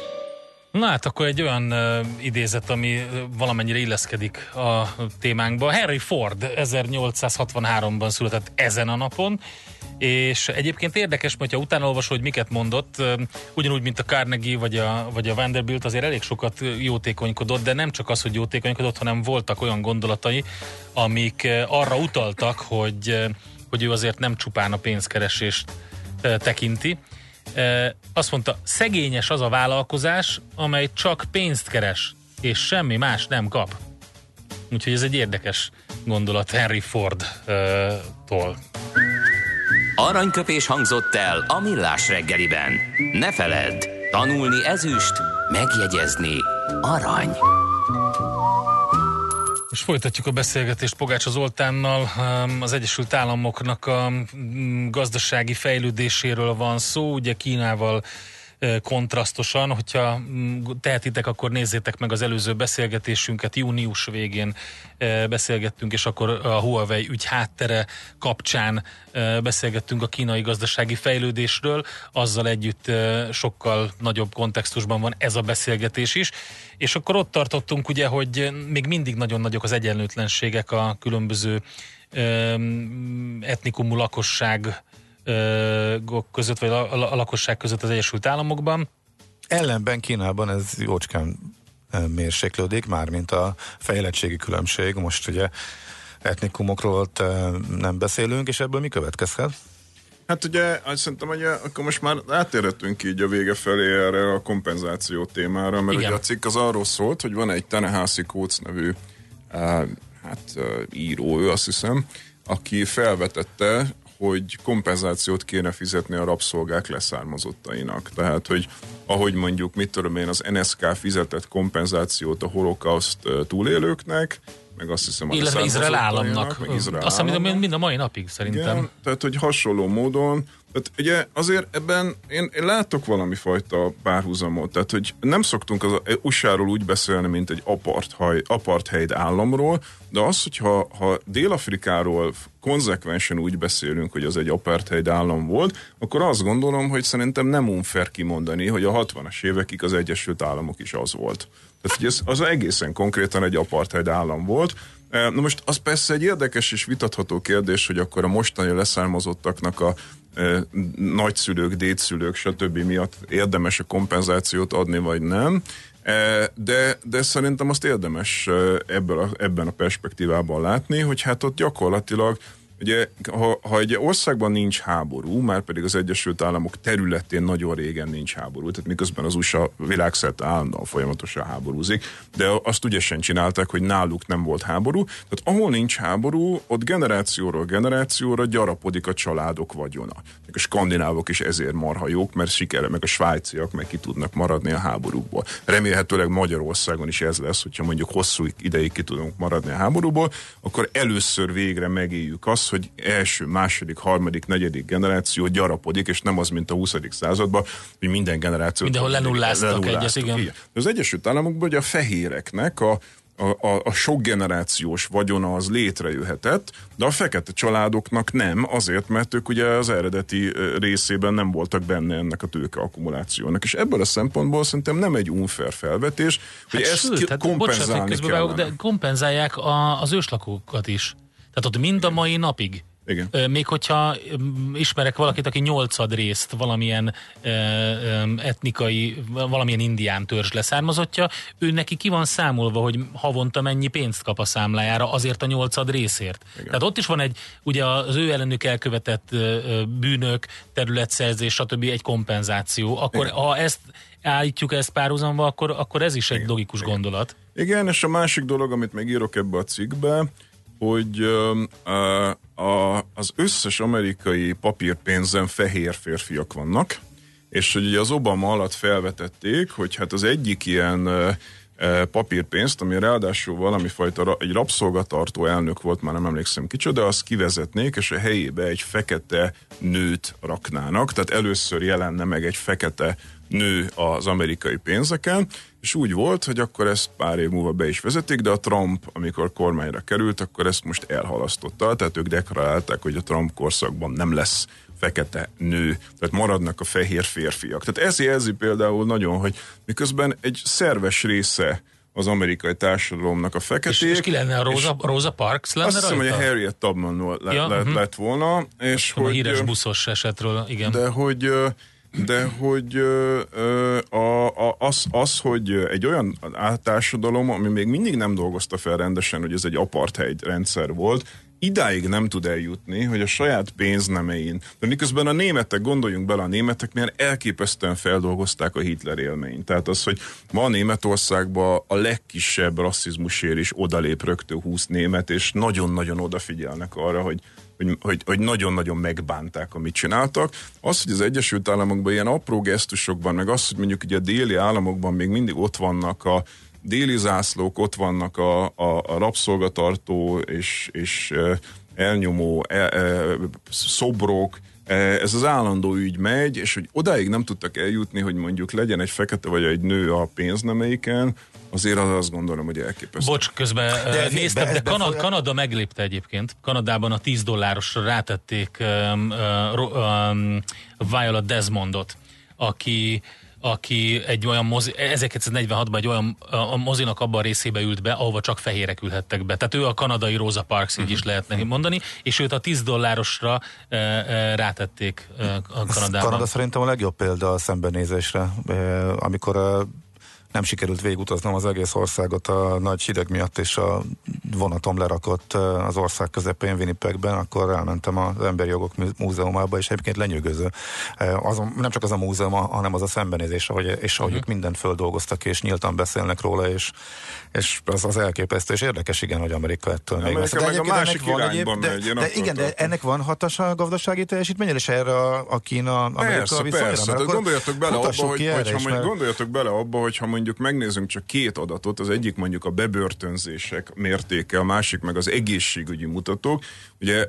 Na hát akkor egy olyan uh, idézet, ami valamennyire illeszkedik a témánkba. Henry Ford 1863-ban született ezen a napon, és egyébként érdekes, hogyha utána olvasol, hogy miket mondott, ö, ugyanúgy, mint a Carnegie vagy a, vagy a Vanderbilt, azért elég sokat jótékonykodott, de nem csak az, hogy jótékonykodott, hanem voltak olyan gondolatai, amik arra utaltak, hogy, hogy ő azért nem csupán a pénzkeresést tekinti, azt mondta, szegényes az a vállalkozás, amely csak pénzt keres, és semmi más nem kap. Úgyhogy ez egy érdekes gondolat Henry Ford-tól. Aranyköpés hangzott el a millás reggeliben. Ne feledd, tanulni ezüst, megjegyezni arany. És folytatjuk a beszélgetést Pogácsa Zoltánnal. Az Egyesült Államoknak a mm, gazdasági fejlődéséről van szó, ugye Kínával kontrasztosan, hogyha mm, tehetitek, akkor nézzétek meg az előző beszélgetésünket, június végén beszélgettünk, és akkor a Huawei ügy háttere kapcsán beszélgettünk a kínai gazdasági fejlődésről, azzal együtt sokkal nagyobb kontextusban van ez a beszélgetés is, és akkor ott tartottunk ugye, hogy még mindig nagyon nagyok az egyenlőtlenségek a különböző etnikumú lakosság között, vagy a, a, a lakosság között az Egyesült Államokban. Ellenben Kínában ez jócskán mérséklődik, mármint a fejlettségi különbség. Most ugye etnikumokról ott nem beszélünk, és ebből mi következhet? Hát ugye, azt szerintem, hogy akkor most már átérhetünk így a vége felé erre a kompenzáció témára, mert Igen. ugye a cikk az arról szólt, hogy van egy Tenehasi Kóc nevű hát író, ő azt hiszem, aki felvetette, hogy kompenzációt kéne fizetni a rabszolgák leszármazottainak. Tehát, hogy ahogy mondjuk, mit tudom én, az NSK fizetett kompenzációt a holokauszt túlélőknek, meg azt hiszem Illetve Izrael államnak. meg Izrael Azt hiszem, mind a mai napig szerintem. Igen, tehát, hogy hasonló módon, tehát ugye azért ebben én, én látok valami fajta párhuzamot, tehát hogy nem szoktunk az USA-ról úgy beszélni, mint egy apartheid, apartheid államról, de az, hogyha ha Dél-Afrikáról konzekvensen úgy beszélünk, hogy az egy apartheid állam volt, akkor azt gondolom, hogy szerintem nem unfair kimondani, hogy a 60-as évekig az Egyesült Államok is az volt. Tehát hogy ez, az egészen konkrétan egy apartheid állam volt, Na most az persze egy érdekes és vitatható kérdés, hogy akkor a mostani leszármazottaknak a nagyszülők, dédszülők, stb. miatt érdemes a kompenzációt adni, vagy nem. De, de szerintem azt érdemes ebből a, ebben a perspektívában látni, hogy hát ott gyakorlatilag Ugye, ha, ha egy országban nincs háború, már pedig az Egyesült Államok területén nagyon régen nincs háború, tehát miközben az USA világszerte állandóan folyamatosan háborúzik, de azt ügyesen csinálták, hogy náluk nem volt háború. Tehát ahol nincs háború, ott generációról generációra gyarapodik a családok vagyona. A skandinávok is ezért marha jók, mert sikere, meg a svájciak meg ki tudnak maradni a háborúkból. Remélhetőleg Magyarországon is ez lesz, hogyha mondjuk hosszú ideig ki tudunk maradni a háborúból, akkor először végre megéljük azt, hogy első, második, harmadik, negyedik generáció gyarapodik, és nem az, mint a 20. században, hogy minden generáció Mindenhol lenulláztak egyet, igen. De az Egyesült Államokban ugye a fehéreknek a a, a, a sok generációs vagyona az létrejöhetett, de a fekete családoknak nem, azért, mert ők ugye az eredeti részében nem voltak benne ennek a tőke akkumulációnak. És ebből a szempontból szerintem nem egy unfair felvetés, hogy Hát ezt sőt, hát, bocsánat, hogy kompenzálni közbevágok, kellene. de kompenzálják a, az őslakókat is. Tehát ott mind a mai napig. Igen. Még hogyha ismerek valakit, aki nyolcad részt valamilyen ö, ö, etnikai, valamilyen indián törzs leszármazottja, ő neki ki van számolva, hogy havonta mennyi pénzt kap a számlájára azért a nyolcad részért. Igen. Tehát ott is van egy, ugye az ő ellenük elkövetett ö, bűnök, területszerzés, stb. egy kompenzáció. Akkor Igen. ha ezt állítjuk ezt párhuzamba, akkor, akkor ez is egy logikus gondolat. Igen, és a másik dolog, amit megírok ebbe a cikkbe, hogy a, a, az összes amerikai papírpénzen fehér férfiak vannak, és hogy ugye az Obama alatt felvetették, hogy hát az egyik ilyen papírpénzt, ami ráadásul valami fajta, egy rabszolgatartó elnök volt, már nem emlékszem kicsoda, azt kivezetnék, és a helyébe egy fekete nőt raknának, tehát először jelenne meg egy fekete nő az amerikai pénzeken, és úgy volt, hogy akkor ezt pár év múlva be is vezetik, de a Trump, amikor kormányra került, akkor ezt most elhalasztotta, tehát ők deklarálták, hogy a Trump korszakban nem lesz fekete nő, tehát maradnak a fehér férfiak. Tehát ez jelzi például nagyon, hogy miközben egy szerves része az amerikai társadalomnak a feketék. És, és ki lenne a Rosa, Rosa Parks lenne Azt hiszem, hogy a? Harriet Tubman le, Ja, le, mhm. lett volna, és a hogy, híres buszos esetről, igen. de hogy de hogy ö, ö, a, a, az, az, hogy egy olyan társadalom, ami még mindig nem dolgozta fel rendesen, hogy ez egy apartheid rendszer volt, idáig nem tud eljutni, hogy a saját pénznemein, de miközben a németek, gondoljunk bele, a németek milyen elképesztően feldolgozták a Hitler élményt. Tehát az, hogy ma Németországban a legkisebb rasszizmusért is odalép rögtön 20 német, és nagyon-nagyon odafigyelnek arra, hogy hogy, hogy, nagyon-nagyon megbánták, amit csináltak. Az, hogy az Egyesült Államokban ilyen apró gesztusokban, meg az, hogy mondjuk ugye a déli államokban még mindig ott vannak a déli zászlók, ott vannak a, a, a rabszolgatartó és, és elnyomó e, e, szobrok, E, ez az állandó ügy megy, és hogy odáig nem tudtak eljutni, hogy mondjuk legyen egy fekete vagy egy nő a pénznemeiken, azért az azt gondolom, hogy elképesztő. Bocs, közben De néztem, be- de ez Kana- befolyás- Kanada meglépte egyébként. Kanadában a 10 dollárosra rátették um, um, Viola Desmondot, aki aki egy olyan mozi, 1946-ban egy olyan a mozinak abban a részébe ült be, ahova csak fehérek ülhettek be. Tehát ő a kanadai Rosa Parks, így is lehet neki mondani, és őt a 10 dollárosra e, e, rátették e, a Kanadában. Kanada szerintem a legjobb példa a szembenézésre, eh, amikor eh, nem sikerült végigutaznom az egész országot a nagy hideg miatt, és a vonatom lerakott az ország közepén Winnipegben, akkor elmentem az Emberi Jogok Múzeumába, és egyébként lenyűgöző. Azon, nem csak az a múzeum, hanem az a szembenézés, ahogy, és ahogy ők mindent földolgoztak, és nyíltan beszélnek róla, és, és az, az elképesztő, és érdekes, igen, hogy Amerika ettől még Amerika. De meg a másik ennek van irányba egyéb- megy, de, de igen, de tartom. ennek van hatása a gazdasági teljesítményre, és erre a, a Persze, viszonyra? persze. De akkor gondoljatok bele abba, hogy, hogyha mondjuk, gondoljatok bele abba, hogyha mondjuk megnézzünk csak két adatot, az egyik mondjuk a bebörtönzések mértéke, a másik meg az egészségügyi mutatók. Ugye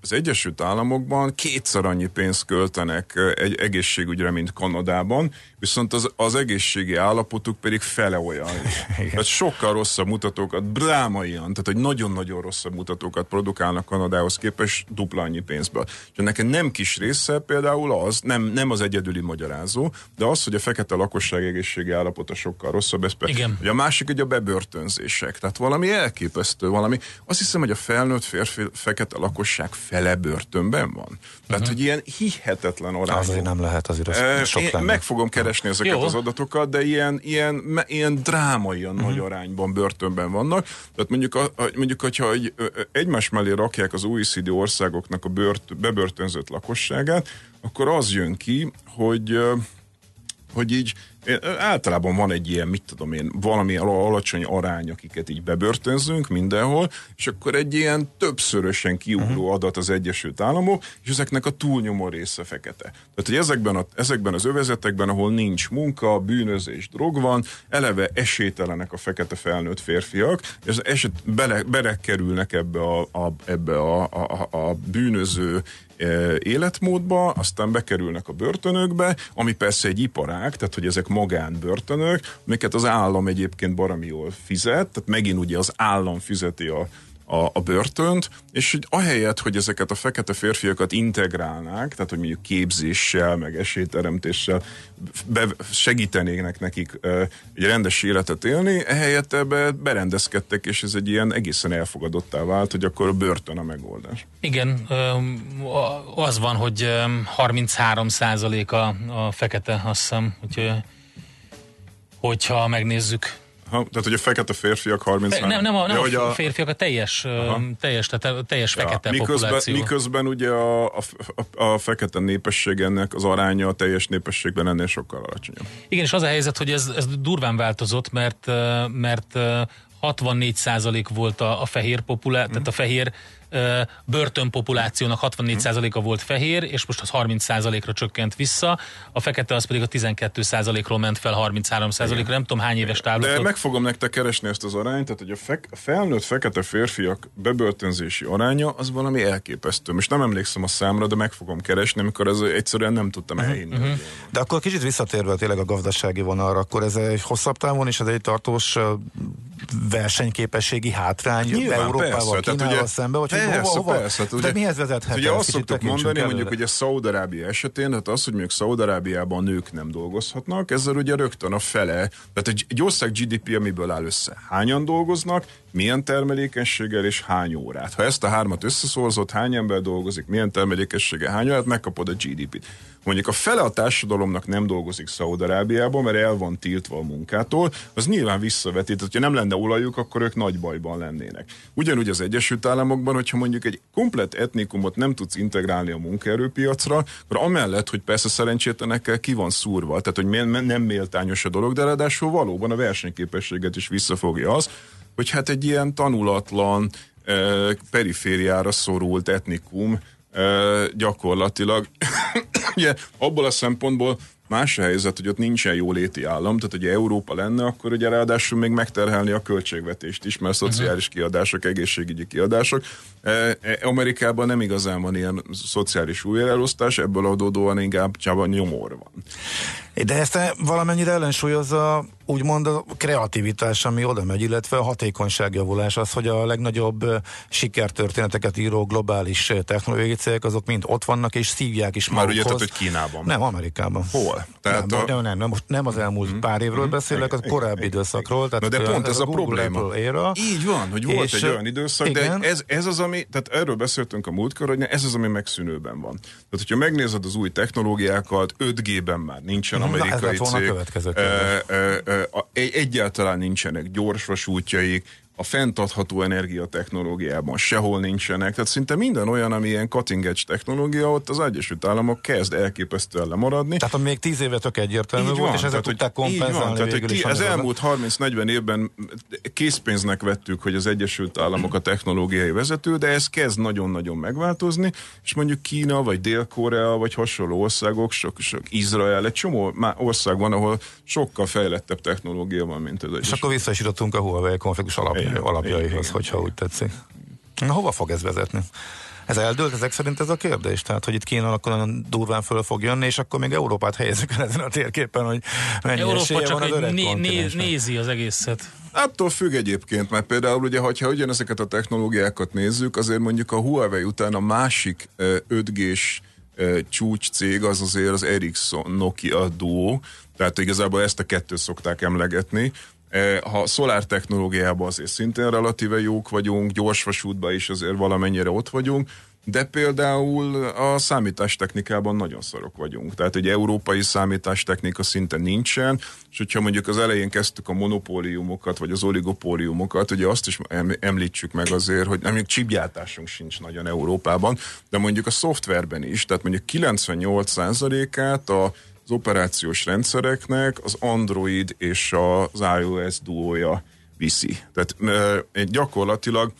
az Egyesült Államokban kétszer annyi pénzt költenek egy egészségügyre, mint Kanadában, viszont az, az egészségi állapotuk pedig fele olyan. Tehát sokkal rosszabb mutatókat, drámaian, tehát hogy nagyon-nagyon rosszabb mutatókat produkálnak Kanadához képest dupla annyi pénzből. És ennek egy nem kis része például az, nem, nem az egyedüli magyarázó, de az, hogy a fekete lakosság egészségi állapota sokkal rosszabb, ez pe- Igen. Ugye a másik ugye a bebörtönzések, tehát valami elképesztő, valami, azt hiszem, hogy a felnőtt férfi fekete lakosság fele börtönben van. Tehát, hogy ilyen hihetetlen Az arányú. azért nem lehet, azért az sok Én lenne. meg fogom keresni ezeket Jó. az adatokat, de ilyen, ilyen, ilyen drámaian Mhm. nagy arányban börtönben vannak. Tehát mondjuk, a, mondjuk hogyha egy, egymás mellé rakják az OECD országoknak a bört, bebörtönzött lakosságát, akkor az jön ki, hogy hogy így általában van egy ilyen, mit tudom én, valami al- alacsony arány, akiket így bebörtönzünk mindenhol, és akkor egy ilyen többszörösen kiugró uh-huh. adat az Egyesült Államok, és ezeknek a túlnyomó része fekete. Tehát, hogy ezekben, a, ezekben az övezetekben, ahol nincs munka, bűnözés, drog van, eleve esélytelenek a fekete felnőtt férfiak, és eset bele, belekerülnek ebbe a, a, ebbe a, a, a, bűnöző életmódba, aztán bekerülnek a börtönökbe, ami persze egy iparág, tehát hogy ezek magánbörtönök, amiket az állam egyébként baromi jól fizet, tehát megint ugye az állam fizeti a, a, a börtönt, és hogy ahelyett, hogy ezeket a fekete férfiakat integrálnák, tehát hogy mondjuk képzéssel, meg esélyteremtéssel be, segítenének nekik ö, egy rendes életet élni, ehelyett ebbe berendezkedtek, és ez egy ilyen egészen elfogadottá vált, hogy akkor a börtön a megoldás. Igen, az van, hogy öm, 33 a, a fekete, azt hiszem, hogy, hogyha megnézzük. Ha, tehát, hogy a fekete férfiak 30 Nem, nem a, nem ja, a, hogy a férfiak, a teljes, teljes, tehát a teljes fekete miközben, populáció. miközben ugye a, a, a, fekete népesség ennek az aránya a teljes népességben ennél sokkal alacsonyabb. Igen, és az a helyzet, hogy ez, ez durván változott, mert, mert ö, 64% volt a, a fehér populáció, tehát a fehér börtönpopulációnak 64%-a volt fehér, és most az 30%-ra csökkent vissza, a fekete az pedig a 12%-ról ment fel 33%-ra, nem tudom hány éves De távlatot. meg fogom nektek keresni ezt az arányt, tehát hogy a, fek, a felnőtt fekete férfiak bebörtönzési aránya az valami elképesztő. Most nem emlékszem a számra, de meg fogom keresni, amikor ez egyszerűen nem tudtam elhinni. Mhm. hogy De akkor kicsit visszatérve tényleg a gazdasági vonalra, akkor ez egy hosszabb távon is, ez egy tartós versenyképességi hátrány Nyilván, Európával, persze, tehát Kínával ugye- szemben, vagy persze, hova, hova, persze, hát de ugye- mihez vezethet Ugye ez? azt szoktuk mondani, előre. mondjuk ugye Szaudarábia esetén, tehát az, hogy mondjuk Szaudarábiában nők nem dolgozhatnak, ezzel ugye rögtön a fele, tehát egy, egy ország GDP, amiből áll össze, hányan dolgoznak, milyen termelékenységgel és hány órát. Ha ezt a hármat összeszorzott, hány ember dolgozik, milyen termelékenységgel, hány órát, megkapod a GDP-t. Mondjuk a fele a társadalomnak nem dolgozik Szaudarábiában, mert el van tiltva a munkától, az nyilván visszavetít, hogyha nem lenne olajuk, akkor ők nagy bajban lennének. Ugyanúgy az Egyesült Államokban, hogyha mondjuk egy komplet etnikumot nem tudsz integrálni a munkaerőpiacra, akkor amellett, hogy persze szerencsétlenekkel ki van szúrva, tehát hogy nem méltányos a dolog, de ráadásul valóban a versenyképességet is visszafogja az, hogy hát egy ilyen tanulatlan, perifériára szorult etnikum gyakorlatilag ugye abból a szempontból más a helyzet, hogy ott nincsen jóléti állam, tehát hogy Európa lenne, akkor ugye ráadásul még megterhelni a költségvetést is, mert szociális kiadások, egészségügyi kiadások. E, e, Amerikában nem igazán van ilyen szociális újraelosztás, ebből adódóan inkább csak a nyomor van. De ezt valamennyire ellensúlyozza úgymond a kreativitás, ami oda megy, illetve a hatékonyságjavulás, az, hogy a legnagyobb ö, sikertörténeteket író globális technológiai cégek, azok mind ott vannak, és szívják is Már ugye, magukhoz. tehát, hogy Kínában. Nem, Amerikában. Hol? Tehát nem, a- nem, nem, nem, most nem az elmúlt pár évről beszélek, az korábbi időszakról. Tehát Na de pont ez, a, Google, probléma. Apple éra. Így van, hogy volt És, egy olyan időszak, igen. de ez, ez az, ami, tehát erről beszéltünk a múltkor, hogy ez az, ami megszűnőben van. Tehát, hogyha megnézed az új technológiákat, 5G-ben már nincsen Na, ez amerikai lett volna a cég. ö, a- egy- egyáltalán nincsenek gyorsvasútjaik, a fenntartható energia technológiában sehol nincsenek, tehát szinte minden olyan, ami ilyen cutting edge technológia, ott az Egyesült Államok kezd elképesztően lemaradni. Tehát ami még tíz éve tök egyértelmű volt, és ezek tudták így van, kompenzálni tehát, ki, az anyagot. elmúlt 30-40 évben készpénznek vettük, hogy az Egyesült Államok a technológiai vezető, de ez kezd nagyon-nagyon megváltozni, és mondjuk Kína, vagy Dél-Korea, vagy hasonló országok, sok, sok Izrael, egy csomó ország van, ahol sokkal fejlettebb technológia van, mint az És akkor vissza is a Huawei konfliktus alapja, Igen, alapjaihoz, igen, hogyha igen. úgy tetszik. Na, hova fog ez vezetni? Ez eldőlt ezek szerint ez a kérdés? Tehát, hogy itt Kína akkor nagyon durván föl fog jönni, és akkor még Európát helyezzük el ezen a térképen, hogy mennyi Európa esélye csak van az öreg né, nézi az egészet. Attól függ egyébként, mert például ugye, hogyha ugyanezeket a technológiákat nézzük, azért mondjuk a Huawei után a másik ö, 5G-s ö, csúcs cég az azért az Ericsson Nokia duo, tehát igazából ezt a kettőt szokták emlegetni. Ha szolár technológiában azért szintén relatíve jók vagyunk, gyorsvasútban is azért valamennyire ott vagyunk, de például a számítástechnikában nagyon szarok vagyunk. Tehát egy európai számítástechnika szinte nincsen, és hogyha mondjuk az elején kezdtük a monopóliumokat, vagy az oligopóliumokat, ugye azt is em- említsük meg azért, hogy nem mondjuk csipgyártásunk sincs nagyon Európában, de mondjuk a szoftverben is, tehát mondjuk 98%-át a az operációs rendszereknek az Android és az iOS duója viszi. Tehát gyakorlatilag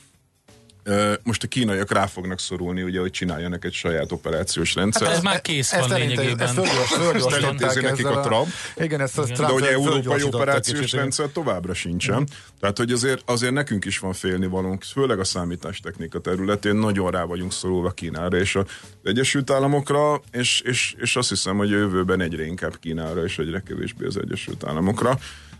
most a kínaiak rá fognak szorulni, ugye, hogy csináljanak egy saját operációs rendszert. Hát ez már kész Ezt van elintéz- lényegében. Ezt fölgyors, Ezt fölgyorsították nekik a Trump. Igen, ezt a. Trump De ugye európai operációs rendszer továbbra sincsen. Tehát, hogy azért, azért nekünk is van félnivalónk, főleg a számítástechnika területén nagyon rá vagyunk szorulva Kínára és az Egyesült Államokra, és, és, és azt hiszem, hogy a jövőben egyre inkább Kínára és egyre kevésbé az Egyesült Államokra.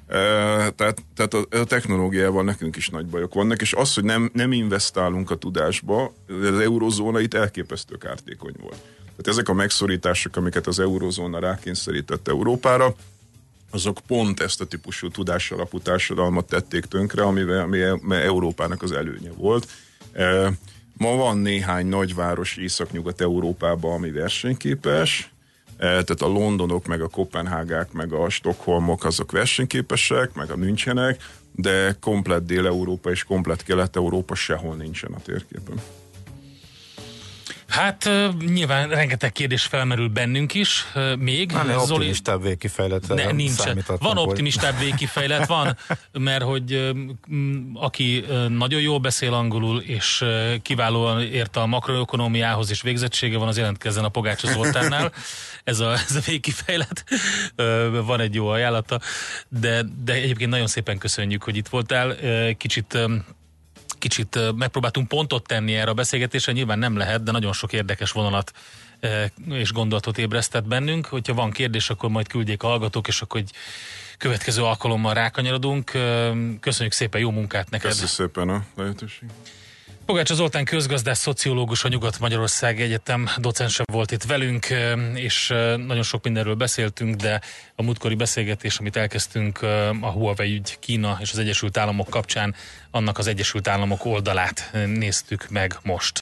Tehát, tehát a, a technológiával nekünk is nagy bajok vannak, és az, hogy nem, nem investálunk a tudásba, az eurozóna itt elképesztő kártékony volt. Tehát ezek a megszorítások, amiket az eurozóna rákényszerített Európára, azok pont ezt a típusú tudásalapú társadalmat tették tönkre, amivel, ami Európának az előnye volt. Ma van néhány nagyváros Észak-Nyugat-Európában, ami versenyképes, tehát a Londonok, meg a Kopenhágák, meg a Stockholmok azok versenyképesek, meg a Münchenek, de komplet Dél-Európa és komplet Kelet-Európa sehol nincsen a térképen. Hát nyilván rengeteg kérdés felmerül bennünk is, még. Zoli, optimistább végkifejletre ne, számíthatunk, Van optimistább végkifejlet, van, mert hogy aki nagyon jól beszél angolul, és kiválóan ért a makroökonomiához, és végzettsége van, az jelentkezzen a Pogácsa Zoltánnál. Ez a, ez a végkifejlet. Van egy jó ajánlata, de, de egyébként nagyon szépen köszönjük, hogy itt voltál. Kicsit kicsit megpróbáltunk pontot tenni erre a beszélgetésre, nyilván nem lehet, de nagyon sok érdekes vonalat és gondolatot ébresztett bennünk. Hogyha van kérdés, akkor majd küldjék a hallgatók, és akkor egy következő alkalommal rákanyarodunk. Köszönjük szépen, jó munkát neked! Köszönöm szépen a lehetőség. Pogácsa Zoltán közgazdász, szociológus, a Nyugat-Magyarország Egyetem docense volt itt velünk, és nagyon sok mindenről beszéltünk, de a múltkori beszélgetés, amit elkezdtünk a Huawei ügy Kína és az Egyesült Államok kapcsán, annak az Egyesült Államok oldalát néztük meg most.